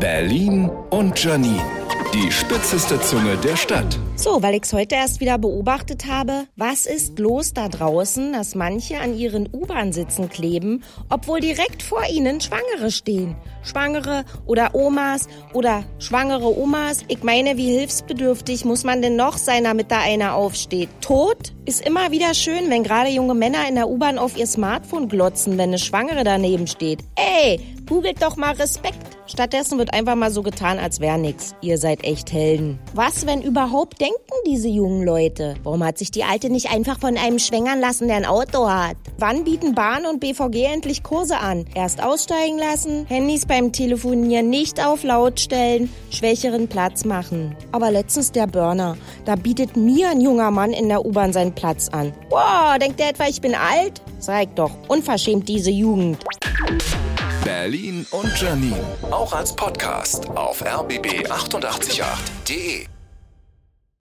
Berlin und Janine. Die spitzeste Zunge der Stadt. So, weil ich's heute erst wieder beobachtet habe, was ist los da draußen, dass manche an ihren U-Bahn-Sitzen kleben, obwohl direkt vor ihnen Schwangere stehen. Schwangere oder Omas oder schwangere Omas. Ich meine, wie hilfsbedürftig muss man denn noch sein, damit da einer aufsteht? Tod ist immer wieder schön, wenn gerade junge Männer in der U-Bahn auf ihr Smartphone glotzen, wenn eine Schwangere daneben steht. Ey, googelt doch mal Respekt. Stattdessen wird einfach mal so getan, als wäre nix. Ihr seid echt Helden. Was, wenn überhaupt denken diese jungen Leute? Warum hat sich die Alte nicht einfach von einem schwängern lassen, der ein Auto hat? Wann bieten Bahn und BVG endlich Kurse an? Erst aussteigen lassen, Handys beim Telefonieren nicht auf laut stellen, schwächeren Platz machen. Aber letztens der Burner. Da bietet mir ein junger Mann in der U-Bahn seinen Platz an. Wow, denkt der etwa, ich bin alt? Sag doch, unverschämt diese Jugend. Berlin und Janine. Auch als Podcast auf rbb888.de.